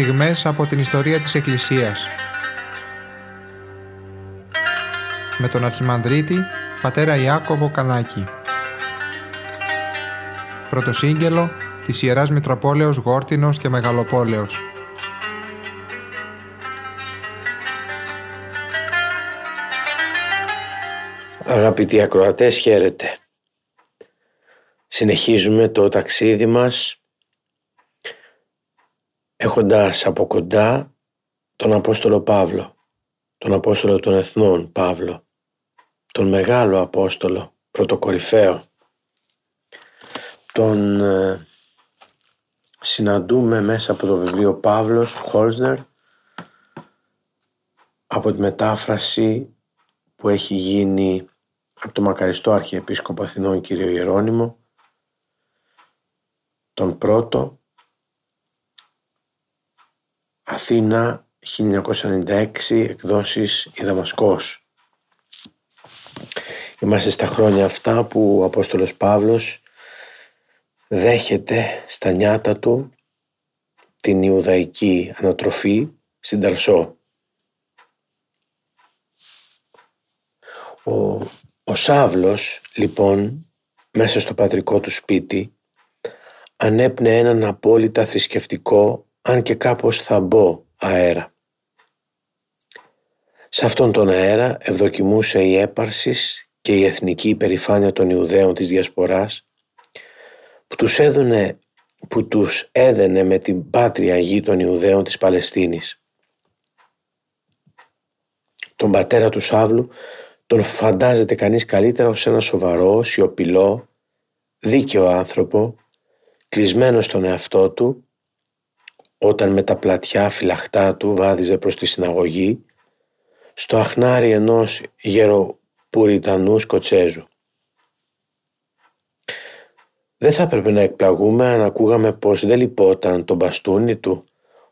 στιγμές από την ιστορία της Εκκλησίας. Με τον Αρχιμανδρίτη, πατέρα Ιάκωβο Κανάκη. Πρωτοσύγγελο της Ιεράς Μητροπόλεως Γόρτινος και Μεγαλοπόλεως. Αγαπητοί ακροατές, χαίρετε. Συνεχίζουμε το ταξίδι μας έχοντας από κοντά τον Απόστολο Παύλο, τον Απόστολο των Εθνών Παύλο, τον Μεγάλο Απόστολο, πρωτοκορυφαίο. Τον ε, συναντούμε μέσα από το βιβλίο Παύλος Χόλσνερ από τη μετάφραση που έχει γίνει από το μακαριστό Αρχιεπίσκοπο Αθηνών κύριο Ιερώνυμο τον πρώτο Αθήνα 1996 εκδόσεις η Δαμασκός. Είμαστε στα χρόνια αυτά που ο Απόστολος Παύλος δέχεται στα νιάτα του την Ιουδαϊκή ανατροφή στην Ταρσό. Ο, ο Σάβλος λοιπόν μέσα στο πατρικό του σπίτι ανέπνεε έναν απόλυτα θρησκευτικό αν και κάπως θαμπό αέρα. Σε αυτόν τον αέρα ευδοκιμούσε η έπαρσης και η εθνική υπερηφάνεια των Ιουδαίων της Διασποράς που τους, έδωνε, που τους έδαινε με την πάτρια γη των Ιουδαίων της Παλαιστίνης. Τον πατέρα του Σάβλου τον φαντάζεται κανείς καλύτερα ως ένα σοβαρό, σιωπηλό, δίκαιο άνθρωπο, κλεισμένο στον εαυτό του όταν με τα πλατιά φυλαχτά του βάδιζε προς τη συναγωγή στο αχνάρι ενός γεροπουριτανού Σκοτσέζου. Δεν θα έπρεπε να εκπλαγούμε αν ακούγαμε πως δεν λυπόταν το μπαστούνι του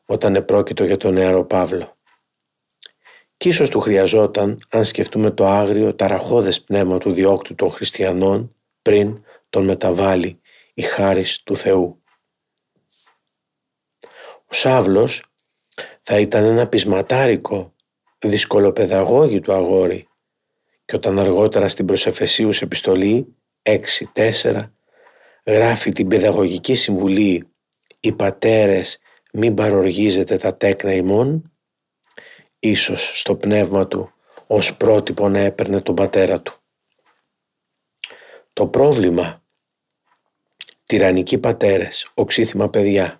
όταν επρόκειτο για τον νεαρό Παύλο. Κι ίσως του χρειαζόταν αν σκεφτούμε το άγριο ταραχώδες πνεύμα του διώκτου των χριστιανών πριν τον μεταβάλει η χάρις του Θεού. Ο Σάβλος θα ήταν ένα πεισματάρικο, δυσκολοπαιδαγώγητο αγόρι και όταν αργότερα στην προσεφεσίους επιστολή 6-4 γράφει την παιδαγωγική συμβουλή «Οι πατέρες μην παροργίζετε τα τέκνα ημών» ίσως στο πνεύμα του ως πρότυπο να έπαιρνε τον πατέρα του. Το πρόβλημα τυραννικοί πατέρες, οξύθυμα παιδιά,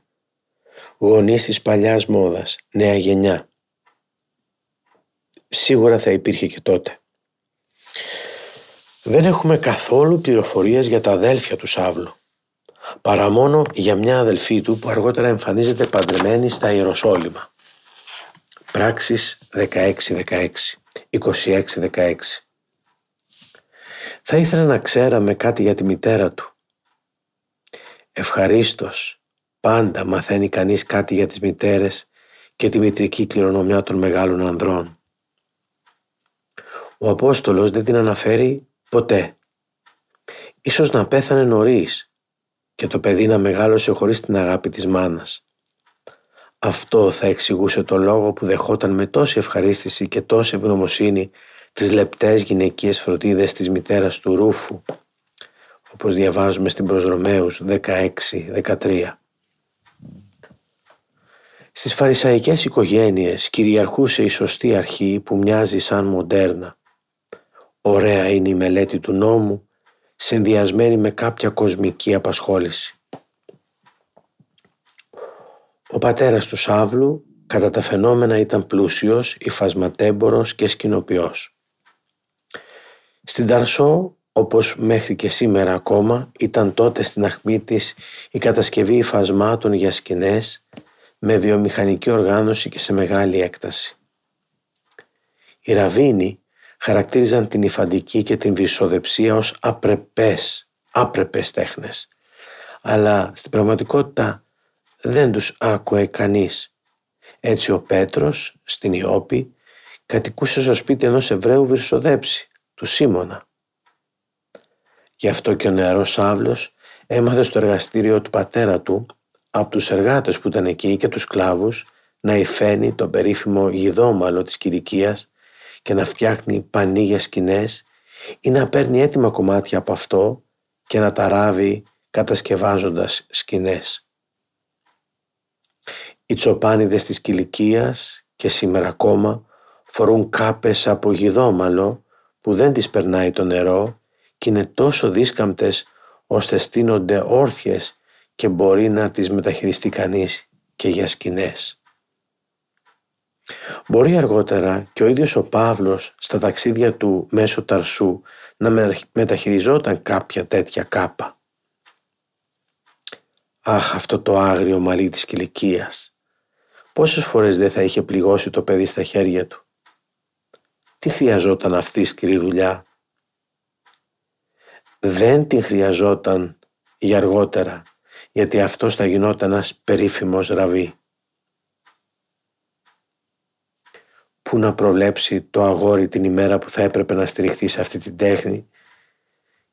γονείς της παλιάς μόδας, νέα γενιά. Σίγουρα θα υπήρχε και τότε. Δεν έχουμε καθόλου πληροφορίες για τα αδέλφια του Σάβλου, παρά μόνο για μια αδελφή του που αργότερα εμφανίζεται παντρεμένη στα Ιεροσόλυμα. Πράξεις 16-16, 26-16. Θα ήθελα να ξέραμε κάτι για τη μητέρα του. Ευχαρίστως Πάντα μαθαίνει κανείς κάτι για τις μητέρες και τη μητρική κληρονομιά των μεγάλων ανδρών. Ο Απόστολος δεν την αναφέρει ποτέ. Ίσως να πέθανε νωρίς και το παιδί να μεγάλωσε χωρίς την αγάπη της μάνας. Αυτό θα εξηγούσε το λόγο που δεχόταν με τόση ευχαρίστηση και τόση ευγνωμοσύνη τις λεπτές γυναικείες φροντίδες της μητέρας του Ρούφου, όπως διαβάζουμε στην Προσδρομαίους 16-13. Στις φαρισαϊκές οικογένειες κυριαρχούσε η σωστή αρχή που μοιάζει σαν μοντέρνα. Ωραία είναι η μελέτη του νόμου, συνδυασμένη με κάποια κοσμική απασχόληση. Ο πατέρας του Σάβλου κατά τα φαινόμενα ήταν πλούσιος, υφασματέμπορος και σκηνοποιός. Στην Ταρσό, όπως μέχρι και σήμερα ακόμα, ήταν τότε στην αχμή της η κατασκευή υφασμάτων για σκηνές, με βιομηχανική οργάνωση και σε μεγάλη έκταση. Οι Ραβίνοι χαρακτήριζαν την υφαντική και την βυσοδεψία ως απρεπές, άπρεπες τέχνες. Αλλά στην πραγματικότητα δεν τους άκουε κανείς. Έτσι ο Πέτρος στην Ιώπη κατοικούσε στο σπίτι ενός Εβραίου βυσοδέψη, του Σίμωνα. Γι' αυτό και ο νεαρός Σάβλος έμαθε στο εργαστήριο του πατέρα του από τους εργάτες που ήταν εκεί και τους σκλάβους να υφαίνει το περίφημο γιδόμαλο της κηρικίας και να φτιάχνει πανίγια σκηνές ή να παίρνει έτοιμα κομμάτια από αυτό και να τα ράβει κατασκευάζοντας σκηνές. Οι τσοπάνιδες της κηλικίας και σήμερα ακόμα φορούν κάπες από γιδόμαλο που δεν τις περνάει το νερό και είναι τόσο δίσκαμπτες ώστε στείνονται όρθιες και μπορεί να τις μεταχειριστεί κανείς και για σκηνές. Μπορεί αργότερα και ο ίδιος ο Παύλος στα ταξίδια του μέσω Ταρσού να μεταχειριζόταν κάποια τέτοια κάπα. Αχ αυτό το άγριο μαλλί της κηλικίας. Πόσες φορές δεν θα είχε πληγώσει το παιδί στα χέρια του. Τι χρειαζόταν αυτή η σκληρή δουλειά; Δεν την χρειαζόταν για αργότερα, γιατί αυτός θα γινόταν ένας περίφημος ραβή. Πού να προβλέψει το αγόρι την ημέρα που θα έπρεπε να στηριχθεί σε αυτή την τέχνη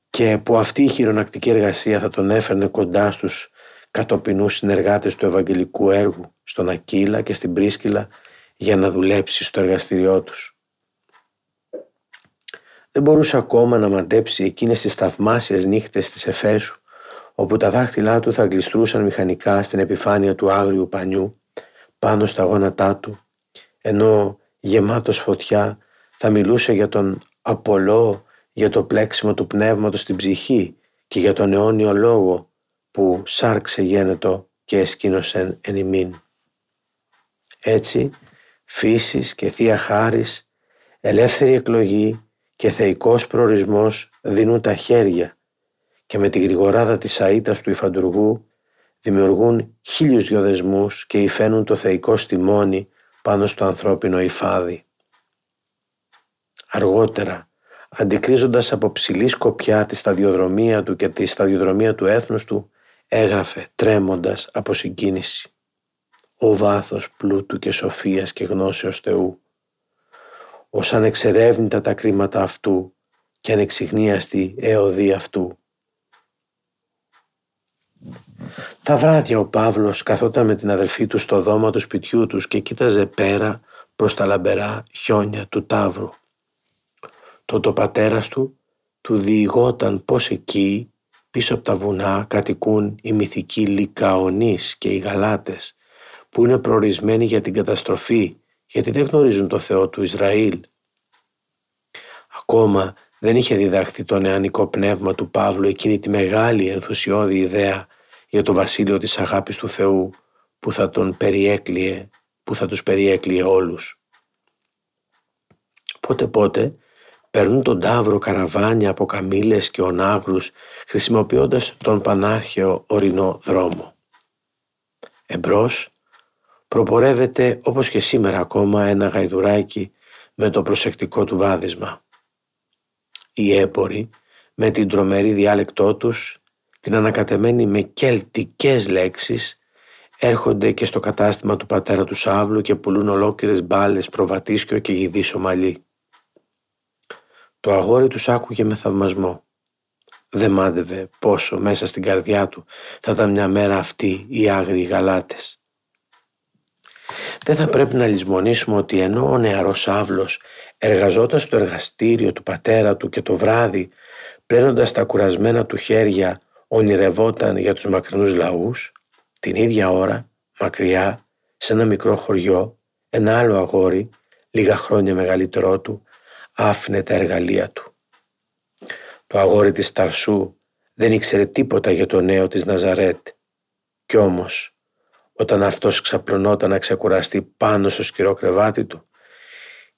και που αυτή η χειρονακτική εργασία θα τον έφερνε κοντά στους κατοπινούς συνεργάτες του Ευαγγελικού έργου, στον Ακύλα και στην Πρίσκυλα για να δουλέψει στο εργαστηριό τους. Δεν μπορούσε ακόμα να μαντέψει εκείνες τις θαυμάσιες νύχτες της Εφέσου όπου τα δάχτυλά του θα γλιστρούσαν μηχανικά στην επιφάνεια του άγριου πανιού πάνω στα γόνατά του ενώ γεμάτος φωτιά θα μιλούσε για τον Απολό, για το πλέξιμο του πνεύματος στην ψυχή και για τον αιώνιο λόγο που σάρξε γένετο και εσκήνωσε εν ημίν. Έτσι, φύσης και θεία χάρις, ελεύθερη εκλογή και θεϊκός προορισμός δίνουν τα χέρια και με τη γρηγοράδα της αΐτας του υφαντουργού δημιουργούν χίλιους δυο δεσμούς και υφαίνουν το θεϊκό στιμόνι πάνω στο ανθρώπινο υφάδι. Αργότερα, αντικρίζοντας από ψηλή σκοπιά τη σταδιοδρομία του και τη σταδιοδρομία του έθνους του, έγραφε τρέμοντας από συγκίνηση. Ο βάθος πλούτου και σοφίας και γνώσεως Θεού. Ως ανεξερεύνητα τα κρίματα αυτού και ανεξιγνίαστη εωδή αυτού. Τα βράδια ο Παύλος καθόταν με την αδελφή του στο δώμα του σπιτιού τους και κοίταζε πέρα προς τα λαμπερά χιόνια του Ταύρου. Τότε ο πατέρας του του διηγόταν πως εκεί πίσω από τα βουνά κατοικούν οι μυθικοί Λικαονείς και οι Γαλάτες που είναι προορισμένοι για την καταστροφή γιατί δεν γνωρίζουν το Θεό του Ισραήλ. Ακόμα δεν είχε διδαχθεί το νεανικό πνεύμα του Παύλου εκείνη τη μεγάλη ενθουσιώδη ιδέα για το βασίλειο της αγάπης του Θεού που θα τον περιέκλειε, που θα τους περιέκλειε όλους. Πότε πότε περνούν τον τάβρο καραβάνια από καμήλες και ονάγρους χρησιμοποιώντας τον πανάρχαιο ορεινό δρόμο. Εμπρός προπορεύεται όπως και σήμερα ακόμα ένα γαϊδουράκι με το προσεκτικό του βάδισμα. Οι έποροι με την τρομερή διάλεκτό τους την ανακατεμένη με κελτικές λέξεις έρχονται και στο κατάστημα του πατέρα του Σάβλου και πουλούν ολόκληρες μπάλες προβατίσκιο και γιδίσο μαλλί. Το αγόρι τους άκουγε με θαυμασμό. Δεν μάντευε πόσο μέσα στην καρδιά του θα ήταν μια μέρα αυτή οι άγριοι γαλάτες. Δεν θα πρέπει να λησμονήσουμε ότι ενώ ο νεαρός Σάβλος εργαζόταν στο εργαστήριο του πατέρα του και το βράδυ πλένοντας τα κουρασμένα του χέρια ονειρευόταν για τους μακρινούς λαούς, την ίδια ώρα, μακριά, σε ένα μικρό χωριό, ένα άλλο αγόρι, λίγα χρόνια μεγαλύτερό του, άφηνε τα εργαλεία του. Το αγόρι της Ταρσού δεν ήξερε τίποτα για το νέο της Ναζαρέτ. Κι όμως, όταν αυτός ξαπλωνόταν να ξεκουραστεί πάνω στο σκυρό κρεβάτι του,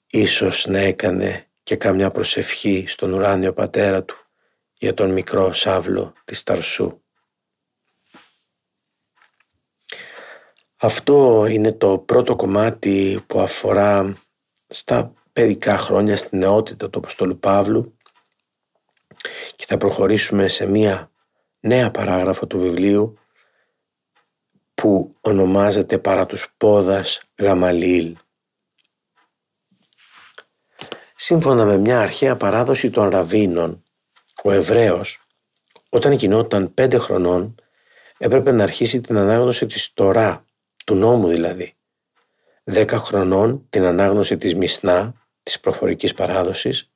ίσως να έκανε και καμιά προσευχή στον ουράνιο πατέρα του για τον μικρό Σάβλο της Ταρσού. Αυτό είναι το πρώτο κομμάτι που αφορά στα παιδικά χρόνια στην νεότητα του Αποστόλου Παύλου και θα προχωρήσουμε σε μία νέα παράγραφο του βιβλίου που ονομάζεται «Παρά τους πόδας Γαμαλίλ». Σύμφωνα με μια αρχαία παράδοση των Ραβίνων ο Εβραίος, όταν γινόταν πέντε χρονών, έπρεπε να αρχίσει την ανάγνωση της Τωρά, του νόμου δηλαδή. 10 χρονών την ανάγνωση της Μισνά, της προφορικής παράδοσης,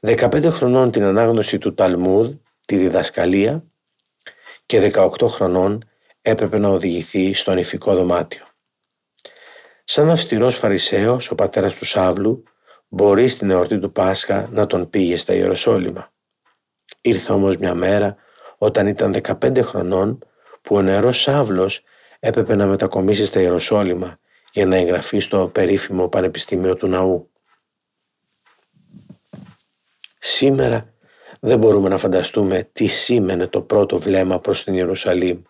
15 χρονών την ανάγνωση του Ταλμούδ, τη διδασκαλία και 18 χρονών έπρεπε να οδηγηθεί στο νηφικό δωμάτιο. Σαν αυστηρός φαρισαίος, ο πατέρας του Σάβλου μπορεί στην εορτή του Πάσχα να τον πήγε στα Ιεροσόλυμα. Ήρθε όμως μια μέρα όταν ήταν 15 χρονών που ο νεαρός Σάβλος έπρεπε να μετακομίσει στα Ιεροσόλυμα για να εγγραφεί στο περίφημο Πανεπιστήμιο του Ναού. Σήμερα δεν μπορούμε να φανταστούμε τι σήμαινε το πρώτο βλέμμα προς την Ιερουσαλήμ,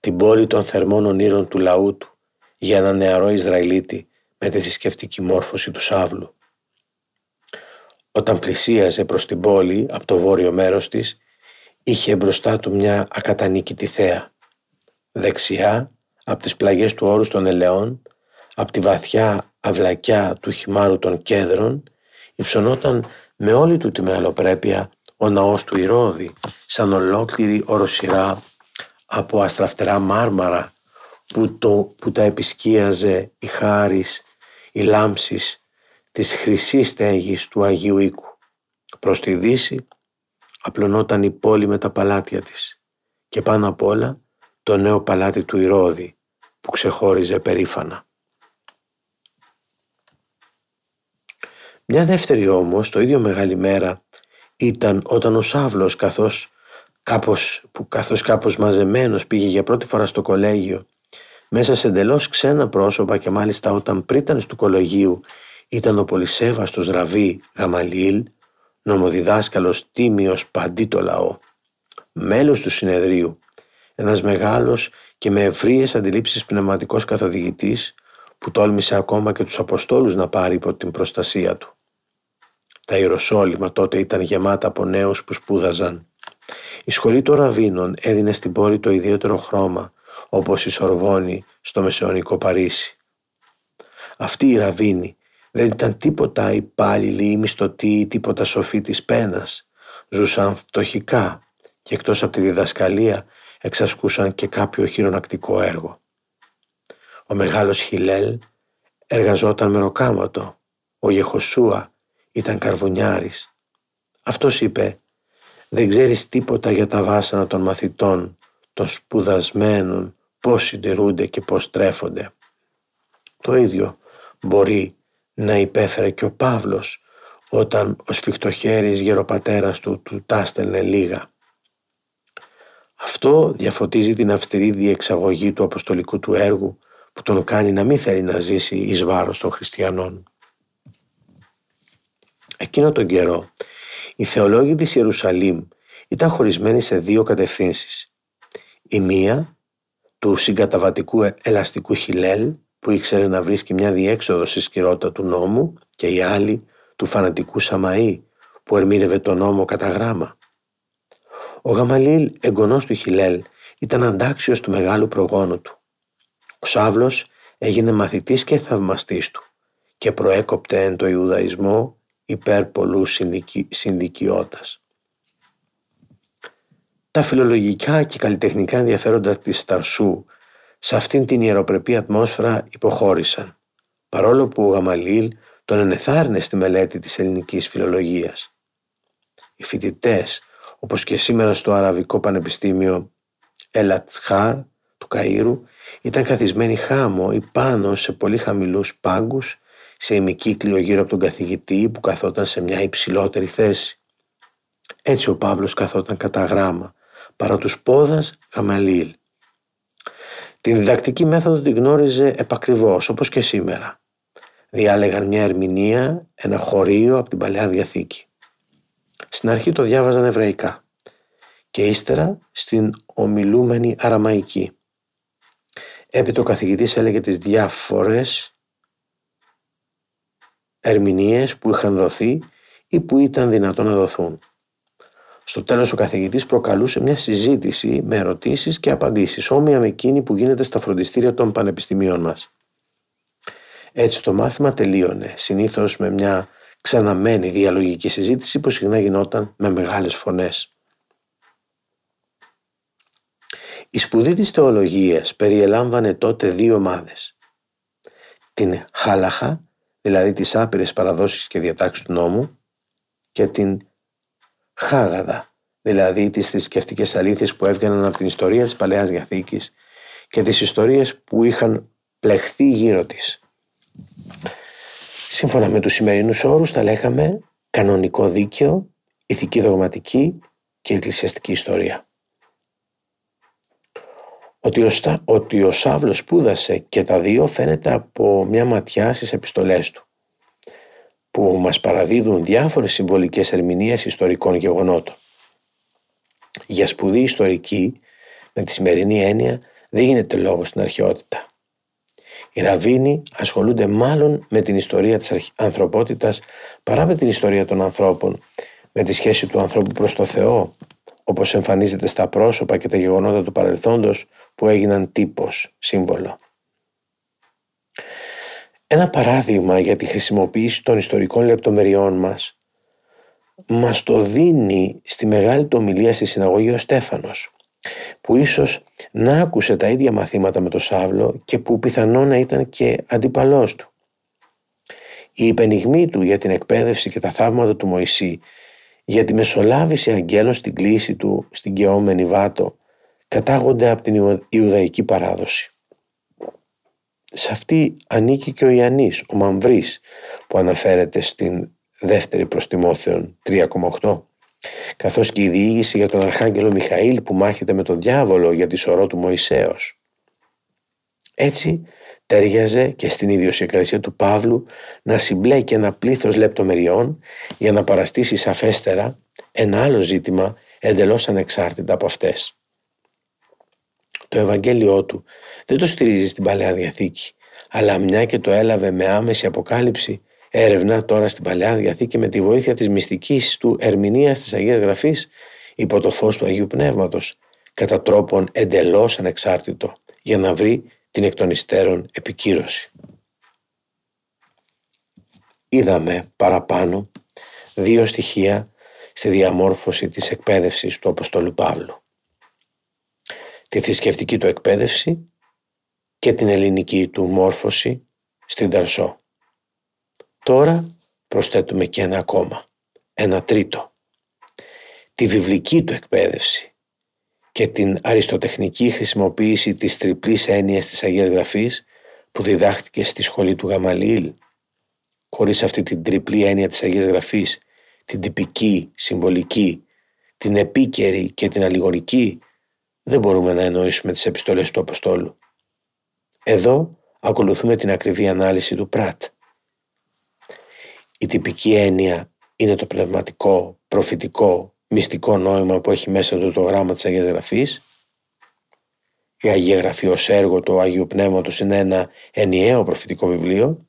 την πόλη των θερμών ονείρων του λαού του, για ένα νεαρό Ισραηλίτη με τη θρησκευτική μόρφωση του Σάβλου. Όταν πλησίαζε προς την πόλη από το βόρειο μέρος της, είχε μπροστά του μια ακατανίκητη θέα. Δεξιά, από τις πλαγιές του όρους των ελαιών, από τη βαθιά αυλακιά του χυμάρου των κέντρων, υψωνόταν με όλη του τη μεγαλοπρέπεια ο ναός του Ηρώδη, σαν ολόκληρη οροσυρά από αστραφτερά μάρμαρα που, το, που τα επισκίαζε η χάρις, η λάμψης της χρυσής στέγης του Αγίου Οίκου. Προς τη δύση απλωνόταν η πόλη με τα παλάτια της και πάνω απ' όλα το νέο παλάτι του Ηρώδη που ξεχώριζε περήφανα. Μια δεύτερη όμως, το ίδιο μεγάλη μέρα, ήταν όταν ο Σάβλος καθώς κάπως, που καθώς κάπως μαζεμένος πήγε για πρώτη φορά στο κολέγιο μέσα σε εντελώς ξένα πρόσωπα και μάλιστα όταν πρίτανες του κολογίου ήταν ο πολυσέβαστος Ραβή Γαμαλίλ, νομοδιδάσκαλος τίμιος παντί το λαό, μέλος του συνεδρίου, ένας μεγάλος και με ευρείες αντιλήψεις πνευματικός καθοδηγητής που τόλμησε ακόμα και τους Αποστόλους να πάρει υπό την προστασία του. Τα Ιεροσόλυμα τότε ήταν γεμάτα από νέους που σπούδαζαν. Η σχολή των Ραβίνων έδινε στην πόλη το ιδιαίτερο χρώμα όπως η Σορβόνη στο μεσαιωνικό Παρίσι. Αυτοί οι Ραβίνοι δεν ήταν τίποτα υπάλληλοι ή μισθωτοί ή τίποτα σοφοί της πένας. Ζούσαν φτωχικά και εκτός από τη διδασκαλία εξασκούσαν και κάποιο χειρονακτικό έργο. Ο μεγάλος Χιλέλ εργαζόταν με ροκάματο. Ο Γεχοσούα ήταν καρβουνιάρης. Αυτός είπε «Δεν ξέρεις τίποτα για τα βάσανα των μαθητών, των σπουδασμένων, πώς συντηρούνται και πώς τρέφονται». Το ίδιο μπορεί να υπέφερε και ο Παύλος όταν ο σφιχτοχέρης γεροπατέρας του του τάστελνε λίγα. Αυτό διαφωτίζει την αυστηρή διεξαγωγή του αποστολικού του έργου που τον κάνει να μην θέλει να ζήσει εις βάρος των χριστιανών. Εκείνο τον καιρό, οι θεολόγοι της Ιερουσαλήμ ήταν χωρισμένοι σε δύο κατευθύνσεις. Η μία, του συγκαταβατικού ελαστικού Χιλέλ, που ήξερε να βρίσκει μια διέξοδο στη σκυρότητα του νόμου και η άλλη του φανατικού Σαμαή, που ερμήνευε τον νόμο κατά γράμμα. Ο Γαμαλίλ, εγγονός του Χιλέλ, ήταν αντάξιος του μεγάλου προγόνου του. Ο Σάβλος έγινε μαθητής και θαυμαστής του και προέκοπτε εν το Ιουδαϊσμό υπέρ πολλού συνδικιώτας. Τα φιλολογικά και καλλιτεχνικά ενδιαφέροντα της Ταρσού σε αυτήν την ιεροπρεπή ατμόσφαιρα υποχώρησαν, παρόλο που ο Γαμαλίλ τον ενεθάρρυνε στη μελέτη της ελληνικής φιλολογίας. Οι φοιτητές, όπως και σήμερα στο Αραβικό Πανεπιστήμιο Ελατσχάρ του Καΐρου, ήταν καθισμένοι χάμω ή πάνω σε πολύ χαμηλούς πάγκους σε ημικύκλιο γύρω από τον καθηγητή που καθόταν σε μια υψηλότερη θέση. Έτσι ο Παύλος καθόταν κατά γράμμα, παρά τους πόδας Γαμαλίλ. Την διδακτική μέθοδο την γνώριζε επακριβώς, όπως και σήμερα. Διάλεγαν μια ερμηνεία, ένα χωρίο από την Παλαιά Διαθήκη. Στην αρχή το διάβαζαν εβραϊκά και ύστερα στην ομιλούμενη αραμαϊκή. Έπειτα ο καθηγητής έλεγε τις διάφορες ερμηνείες που είχαν δοθεί ή που ήταν δυνατόν να δοθούν. Στο τέλος ο καθηγητής προκαλούσε μια συζήτηση με ερωτήσεις και απαντήσεις, όμοια με εκείνη που γίνεται στα φροντιστήρια των πανεπιστημίων μας. Έτσι το μάθημα τελείωνε, συνήθως με μια ξαναμένη διαλογική συζήτηση που συχνά γινόταν με μεγάλες φωνές. Η σπουδή της θεολογίας περιελάμβανε τότε δύο ομάδες την χάλαχα, δηλαδή τις άπειρες παραδόσεις και διατάξεις του νόμου και την χάγαδα, δηλαδή τις θρησκευτικές αλήθειες που έβγαιναν από την ιστορία της Παλαιάς Διαθήκης και τις ιστορίες που είχαν πλεχθεί γύρω της. Σύμφωνα με τους σημερινούς όρους τα λέγαμε κανονικό δίκαιο, ηθική δογματική και εκκλησιαστική ιστορία. Ότι ο, ότι ο Σάβλος σπούδασε και τα δύο φαίνεται από μια ματιά στις επιστολές του που μας παραδίδουν διάφορες συμβολικές ερμηνείες ιστορικών γεγονότων. Για σπουδή ιστορική, με τη σημερινή έννοια, δεν γίνεται λόγος στην αρχαιότητα. Οι Ραβίνοι ασχολούνται μάλλον με την ιστορία της ανθρωπότητας παρά με την ιστορία των ανθρώπων, με τη σχέση του ανθρώπου προς το Θεό, όπως εμφανίζεται στα πρόσωπα και τα γεγονότα του παρελθόντος που έγιναν τύπος, σύμβολο. Ένα παράδειγμα για τη χρησιμοποίηση των ιστορικών λεπτομεριών μας μας το δίνει στη μεγάλη του ομιλία στη συναγωγή ο Στέφανος που ίσως να άκουσε τα ίδια μαθήματα με τον Σάβλο και που πιθανόν να ήταν και αντιπαλός του. Η υπενιγμή του για την εκπαίδευση και τα θαύματα του Μωυσή για τη μεσολάβηση αγγέλων στην κλίση του στην καιόμενη Βάτο κατάγονται από την Ιουδαϊκή παράδοση. Σε αυτή ανήκει και ο Ιαννής, ο Μαμβρής, που αναφέρεται στην δεύτερη προς Τιμόθεων 3,8 καθώς και η διήγηση για τον Αρχάγγελο Μιχαήλ που μάχεται με τον διάβολο για τη σωρό του Μωυσέως. Έτσι τέριαζε και στην ιδιοσυγκρασία του Παύλου να συμπλέκει ένα πλήθος λεπτομεριών για να παραστήσει σαφέστερα ένα άλλο ζήτημα εντελώς ανεξάρτητα από αυτές. Το Ευαγγέλιό του δεν το στηρίζεις στην Παλαιά Διαθήκη, αλλά μια και το έλαβε με άμεση αποκάλυψη, έρευνα τώρα στην Παλαιά Διαθήκη με τη βοήθεια της μυστικής του ερμηνείας της Αγίας Γραφής υπό το φως του Αγίου Πνεύματος, κατά τρόπον εντελώς ανεξάρτητο, για να βρει την εκ των υστέρων επικύρωση. Είδαμε παραπάνω δύο στοιχεία στη διαμόρφωση της εκπαίδευσης του Αποστόλου Παύλου. Τη θρησκευτική του εκπαίδευση και την ελληνική του μόρφωση στην Ταρσό. Τώρα προσθέτουμε και ένα ακόμα, ένα τρίτο. Τη βιβλική του εκπαίδευση και την αριστοτεχνική χρησιμοποίηση της τριπλής έννοιας της Αγίας Γραφής που διδάχτηκε στη σχολή του Γαμαλίλ. Χωρίς αυτή την τριπλή έννοια της Αγίας Γραφής, την τυπική, συμβολική, την επίκαιρη και την αλληγορική, δεν μπορούμε να εννοήσουμε τις επιστολές του Αποστόλου. Εδώ ακολουθούμε την ακριβή ανάλυση του Πράτ. Η τυπική έννοια είναι το πνευματικό, προφητικό, μυστικό νόημα που έχει μέσα του το γράμμα της Αγίας Γραφής. Η Αγία Γραφή ως έργο του Αγίου Πνεύματος είναι ένα ενιαίο προφητικό βιβλίο.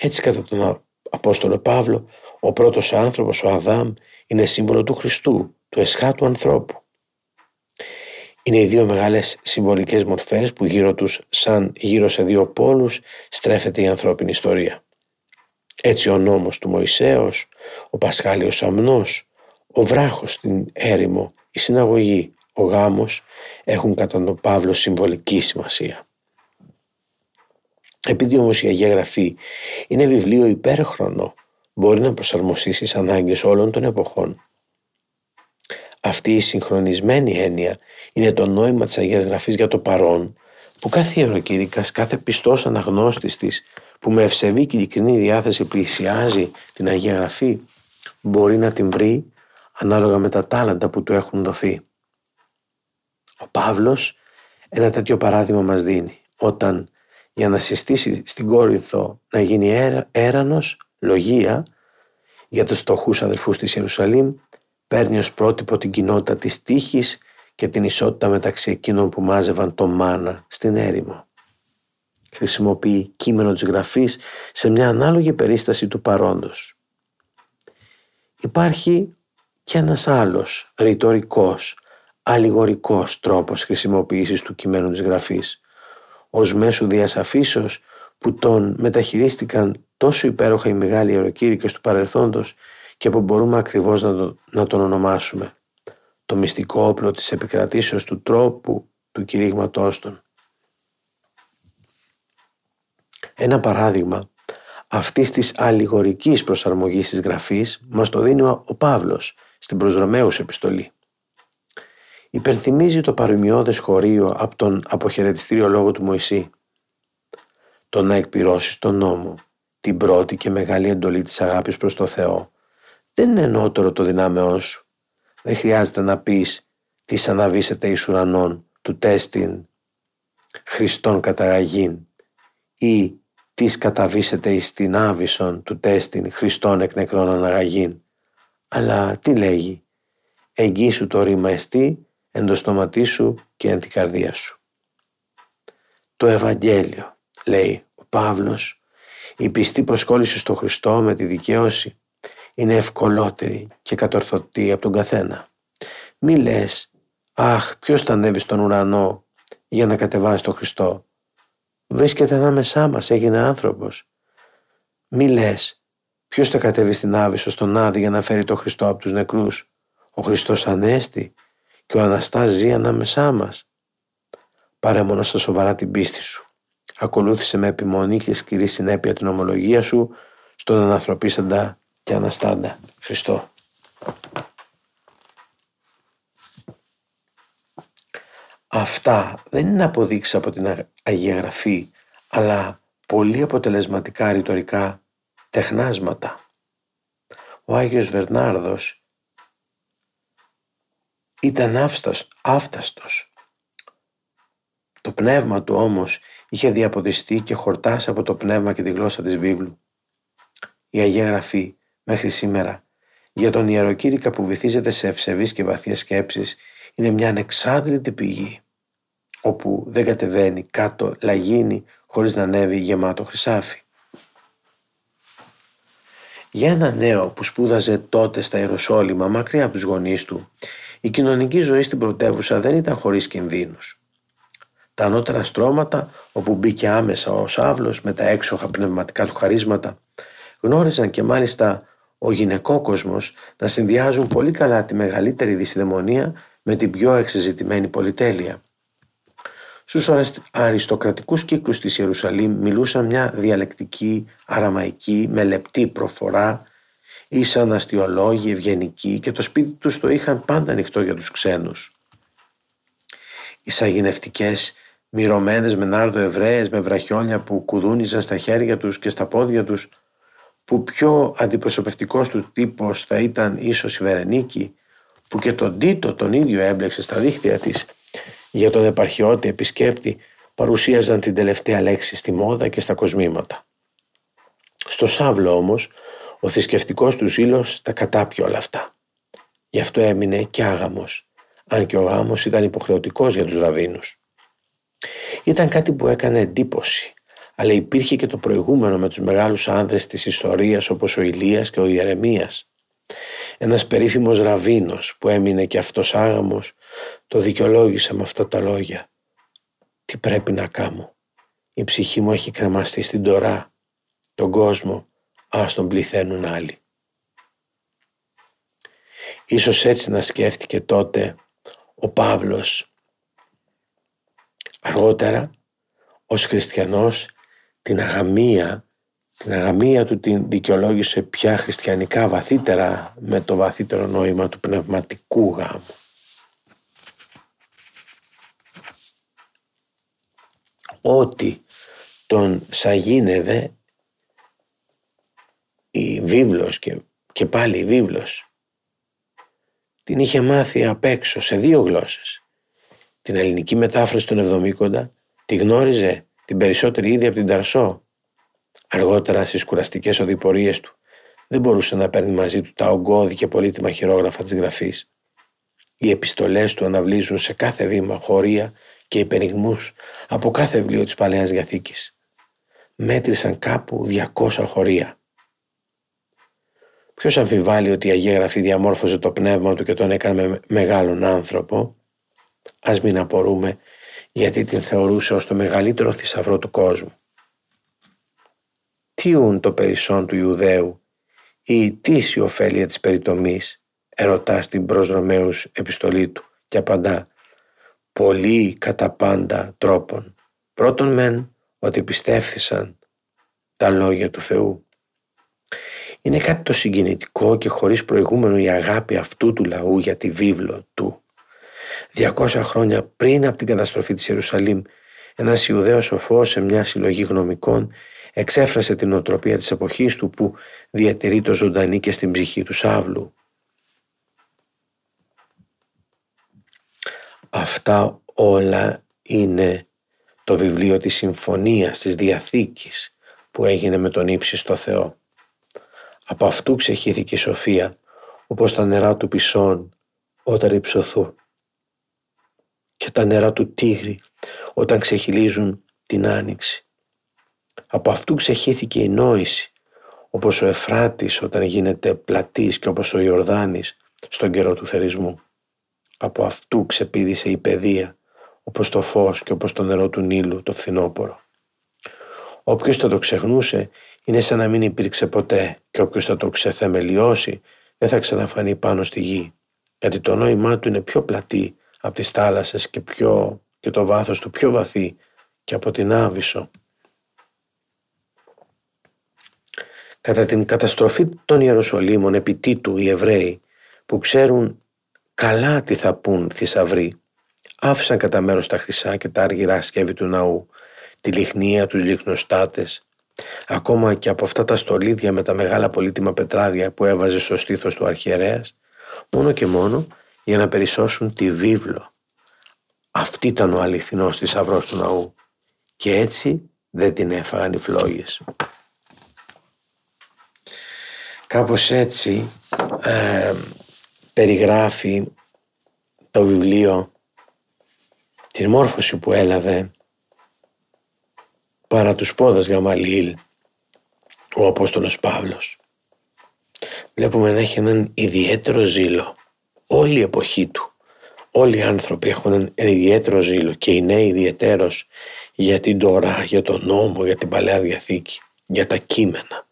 Έτσι κατά τον Απόστολο Παύλο, ο πρώτος άνθρωπος, ο Αδάμ, είναι σύμβολο του Χριστού, του εσχάτου ανθρώπου. Είναι οι δύο μεγάλες συμβολικές μορφές που γύρω τους, σαν γύρω σε δύο πόλους, στρέφεται η ανθρώπινη ιστορία. Έτσι ο νόμος του Μωυσέως, ο Πασχάλιος Αμνός, ο βράχος στην έρημο, η συναγωγή, ο γάμος έχουν κατά τον Παύλο συμβολική σημασία. Επειδή όμως η Αγία Γραφή είναι βιβλίο υπέρχρονο, μπορεί να προσαρμοστεί στις ανάγκες όλων των εποχών. Αυτή η συγχρονισμένη έννοια είναι το νόημα της Αγίας Γραφής για το παρόν, που κάθε ιεροκήρυκας, κάθε πιστός αναγνώστης της, που με ευσεβή και ειλικρινή διάθεση πλησιάζει την Αγία Γραφή, μπορεί να την βρει ανάλογα με τα τάλαντα που του έχουν δοθεί. Ο Παύλος ένα τέτοιο παράδειγμα μας δίνει όταν για να συστήσει στην Κόρινθο να γίνει έρανος, λογία για τους στοχούς αδερφούς της Ιερουσαλήμ παίρνει ως πρότυπο την κοινότητα της τύχης και την ισότητα μεταξύ εκείνων που μάζευαν το μάνα στην έρημο. Χρησιμοποιεί κείμενο της γραφής σε μια ανάλογη περίσταση του παρόντος. Υπάρχει και ένας άλλος ρητορικός, αλληγορικός τρόπος χρησιμοποίησης του κειμένου της γραφής, ως μέσου διασαφήσεως που τον μεταχειρίστηκαν τόσο υπέροχα οι μεγάλοι αεροκήρυκες του παρελθόντος και που μπορούμε ακριβώς να, να τον ονομάσουμε. Το μυστικό όπλο της επικρατήσεως του τρόπου του κηρύγματός των. Ένα παράδειγμα αυτής της αλληγορικής προσαρμογής της γραφής μας το δίνει ο Παύλος στην προ επιστολή. Υπενθυμίζει το παρομοιώδε χωρίο από τον αποχαιρετιστήριο λόγο του Μωυσή. Το να εκπληρώσεις τον νόμο, την πρώτη και μεγάλη εντολή της αγάπης προς το Θεό, δεν είναι ενώτερο το δυνάμεό σου. Δεν χρειάζεται να πεις τι αναβήσετε εις ουρανών του τέστην Χριστόν καταγαγήν ή τις καταβήσετε εις την άβυσον του τέστην Χριστόν εκ νεκρών αναγαγήν. Αλλά τι λέγει, εγγύσου το ρήμα εστί εν το στόματί σου και εν την καρδία σου. Το Ευαγγέλιο, λέει ο Παύλος, η πιστή προσκόλληση στο Χριστό με τη δικαίωση είναι ευκολότερη και κατορθωτή από τον καθένα. Μη λες, αχ ποιος θα ανέβει στον ουρανό για να κατεβάσει τον Χριστό. Βρίσκεται ανάμεσά μας, έγινε άνθρωπος. Μη λες, ποιος θα κατέβει στην Άβυσσο στον Άδη για να φέρει τον Χριστό από τους νεκρούς. Ο Χριστός Ανέστη και ο Αναστάς ζει ανάμεσά μας. Πάρε μόνο στα σοβαρά την πίστη σου. Ακολούθησε με επιμονή και σκληρή συνέπεια την ομολογία σου στον ανθρωπίσαντα και αναστάντα Χριστό. Αυτά δεν είναι αποδείξεις από την Αγία Γραφή, αλλά πολύ αποτελεσματικά ρητορικά τεχνάσματα. Ο Άγιος Βερνάρδος ήταν άφταστος. Το πνεύμα του όμως είχε διαποτιστεί και χορτάσει από το πνεύμα και τη γλώσσα της βίβλου. Η Αγία Γραφή μέχρι σήμερα για τον ιεροκήρυκα που βυθίζεται σε ευσεβείς και βαθιές σκέψεις είναι μια ανεξάντλητη πηγή όπου δεν κατεβαίνει κάτω λαγίνη χωρίς να ανέβει γεμάτο χρυσάφι. Για ένα νέο που σπούδαζε τότε στα Ιεροσόλυμα μακριά από τους γονείς του, η κοινωνική ζωή στην πρωτεύουσα δεν ήταν χωρίς κινδύνους. Τα ανώτερα στρώματα, όπου μπήκε άμεσα ο Σάβλος με τα έξοχα πνευματικά του χαρίσματα, γνώριζαν και μάλιστα ο γυναικό κόσμος να συνδυάζουν πολύ καλά τη μεγαλύτερη δυσιδαιμονία με την πιο εξεζητημένη πολυτέλεια. Στους αριστοκρατικούς κύκλους της Ιερουσαλήμ μιλούσαν μια διαλεκτική, αραμαϊκή, με λεπτή προφορά, ήσαν αστιολόγοι, ευγενικοί και το σπίτι τους το είχαν πάντα ανοιχτό για τους ξένους. Οι σαγηνευτικές, μυρωμένες με νάρδο Εβραίες με βραχιόνια που κουδούνιζαν στα χέρια τους και στα πόδια τους, που πιο αντιπροσωπευτικός του τύπος θα ήταν ίσως η Βερενίκη, που και τον Τίτο τον ίδιο έμπλεξε στα δίχτυα της, για τον επαρχιώτη επισκέπτη παρουσίαζαν την τελευταία λέξη στη μόδα και στα κοσμήματα. Στο Σάβλο όμως, ο θρησκευτικός του ζήλος τα κατάπιε όλα αυτά. Γι' αυτό έμεινε και άγαμος, αν και ο γάμος ήταν υποχρεωτικός για τους ραβίνους. Ήταν κάτι που έκανε εντύπωση, αλλά υπήρχε και το προηγούμενο με τους μεγάλους άνδρες της ιστορίας όπως ο Ηλίας και ο Ιερεμίας. Ένας περίφημος ραβίνος που έμεινε και αυτός άγαμος το δικαιολόγησε με αυτά τα λόγια. Τι πρέπει να κάνω; Η ψυχή μου έχει κρεμαστεί στην τορά. Τον κόσμο ας τον πληθαίνουν άλλοι. Ίσως έτσι να σκέφτηκε τότε ο Παύλος. Αργότερα, ως χριστιανός, την αγαμία, την αγαμία του την δικαιολόγησε πια χριστιανικά βαθύτερα με το βαθύτερο νόημα του πνευματικού γάμου. Ό,τι τον σαγίνευε η βίβλος και, και πάλι η βίβλος την είχε μάθει απ' έξω σε δύο γλώσσες. Την ελληνική μετάφραση των Εβδομήκοντα τη γνώριζε την περισσότερη ήδη από την Ταρσό. Αργότερα στις κουραστικές οδηπορίες του δεν μπορούσε να παίρνει μαζί του τα ογκώδη και πολύτιμα χειρόγραφα της γραφής. Οι επιστολές του αναβλύζουν σε κάθε βήμα χωρία και υπερηγμούς από κάθε βιβλίο της Παλαιάς Διαθήκης. Μέτρησαν κάπου 200 χωρία. Ποιος αμφιβάλλει ότι η Αγία Γραφή διαμόρφωσε το πνεύμα του και τον έκανε με μεγάλον άνθρωπο; Ας μην απορούμε γιατί την θεωρούσε ως το μεγαλύτερο θησαυρό του κόσμου. Τι ούν το περισσόν του Ιουδαίου ή τι η ωφέλεια της περιτομής ερωτάς στην προς Ρωμαίους επιστολή του και απαντά πολύ κατά πάντα τρόπον. Πρώτον μεν ότι πιστεύθησαν τα λόγια του Θεού. Είναι κάτι το συγκινητικό και χωρίς προηγούμενο η αγάπη αυτού του λαού για τη βίβλο του. 200 χρόνια πριν από την καταστροφή της Ιερουσαλήμ, ένας Ιουδαίος σοφός σε μια συλλογή γνωμικών εξέφρασε την οτροπία της εποχής του που διατηρεί το ζωντανή και στην ψυχή του Σάβλου. Αυτά όλα είναι το βιβλίο της συμφωνίας, της Διαθήκης που έγινε με τον ύψιστο Θεό. Από αυτού ξεχύθηκε η σοφία όπως τα νερά του πισών όταν υψωθούν και τα νερά του τίγρη όταν ξεχυλίζουν την άνοιξη. Από αυτού ξεχύθηκε η νόηση όπως ο Εφράτης όταν γίνεται πλατής και όπως ο Ιορδάνης στον καιρό του θερισμού. Από αυτού ξεπίδησε η παιδεία όπως το φως και όπως το νερό του Νείλου το φθινόπωρο. Όποιος θα το ξεχνούσε είναι σαν να μην υπήρξε ποτέ και όποιος θα το ξεθεμελιώσει δεν θα ξαναφανεί πάνω στη γη γιατί το νόημά του είναι πιο πλατή από τις θάλασσες και, πιο, και το βάθος του πιο βαθύ και από την Άβυσσο. Κατά την καταστροφή των Ιεροσολύμων επί Τίτου οι Εβραίοι που ξέρουν καλά τι θα πούν θησαυροί άφησαν κατά μέρος τα χρυσά και τα άργυρα σκεύη του ναού, τη λιχνία, τους λιχνοστάτες, ακόμα και από αυτά τα στολίδια με τα μεγάλα πολύτιμα πετράδια που έβαζε στο στήθος του αρχιερέας, μόνο και μόνο για να περισσώσουν τη βίβλο. Αυτή ήταν ο αληθινός θησαυρό του ναού και έτσι δεν την έφαγαν οι φλόγες. Κάπως έτσι ε, περιγράφει το βιβλίο την μόρφωση που έλαβε παρά τους πόδας Γαμαλίλ ο Απόστολος Παύλος. Βλέπουμε να έχει έναν ιδιαίτερο ζήλο όλη η εποχή του. Όλοι οι άνθρωποι έχουν έναν ιδιαίτερο ζήλο και οι νέοι ιδιαίτερος για την Τωρά, για τον νόμο, για την Παλαιά Διαθήκη, για τα κείμενα.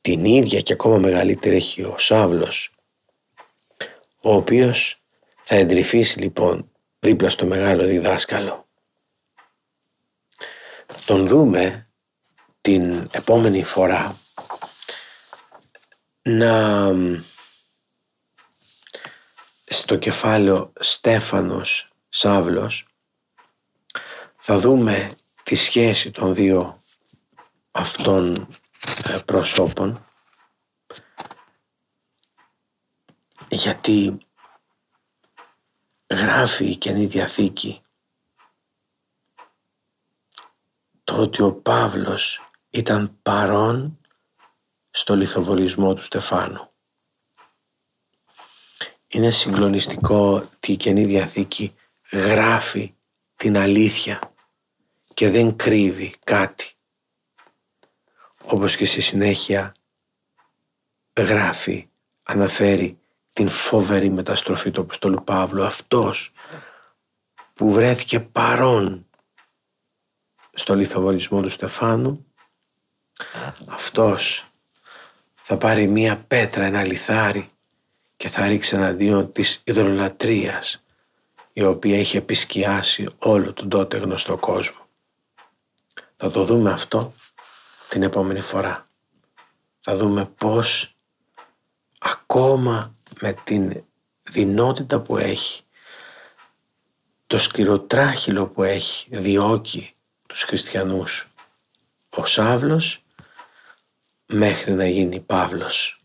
Την ίδια και ακόμα μεγαλύτερη έχει ο Σάβλος, ο οποίος θα εντρυφήσει λοιπόν δίπλα στο μεγάλο διδάσκαλο. Τον δούμε την επόμενη φορά να στο κεφάλαιο Στέφανος Σάβλος θα δούμε τη σχέση των δύο αυτών ε, προσώπων γιατί γράφει η Καινή Διαθήκη το ότι ο Παύλος ήταν παρόν στο λιθοβολισμό του Στεφάνου. Είναι συγκλονιστικό ότι η Καινή Διαθήκη γράφει την αλήθεια και δεν κρύβει κάτι. Όπως και στη συνέχεια γράφει, αναφέρει την φοβερή μεταστροφή του Αποστόλου Παύλου. Αυτός που βρέθηκε παρόν στο λιθοβολισμό του Στεφάνου, αυτός θα πάρει μία πέτρα, ένα λιθάρι και θα ρίξει εναντίον της ιδρολατρίας η οποία είχε επισκιάσει όλο τον τότε γνωστό κόσμο. Θα το δούμε αυτό την επόμενη φορά. Θα δούμε πώς ακόμα με την δυνότητα που έχει, το σκυροτράχυλο που έχει διώκει τους χριστιανούς ο Σάβλος μέχρι να γίνει Παύλος.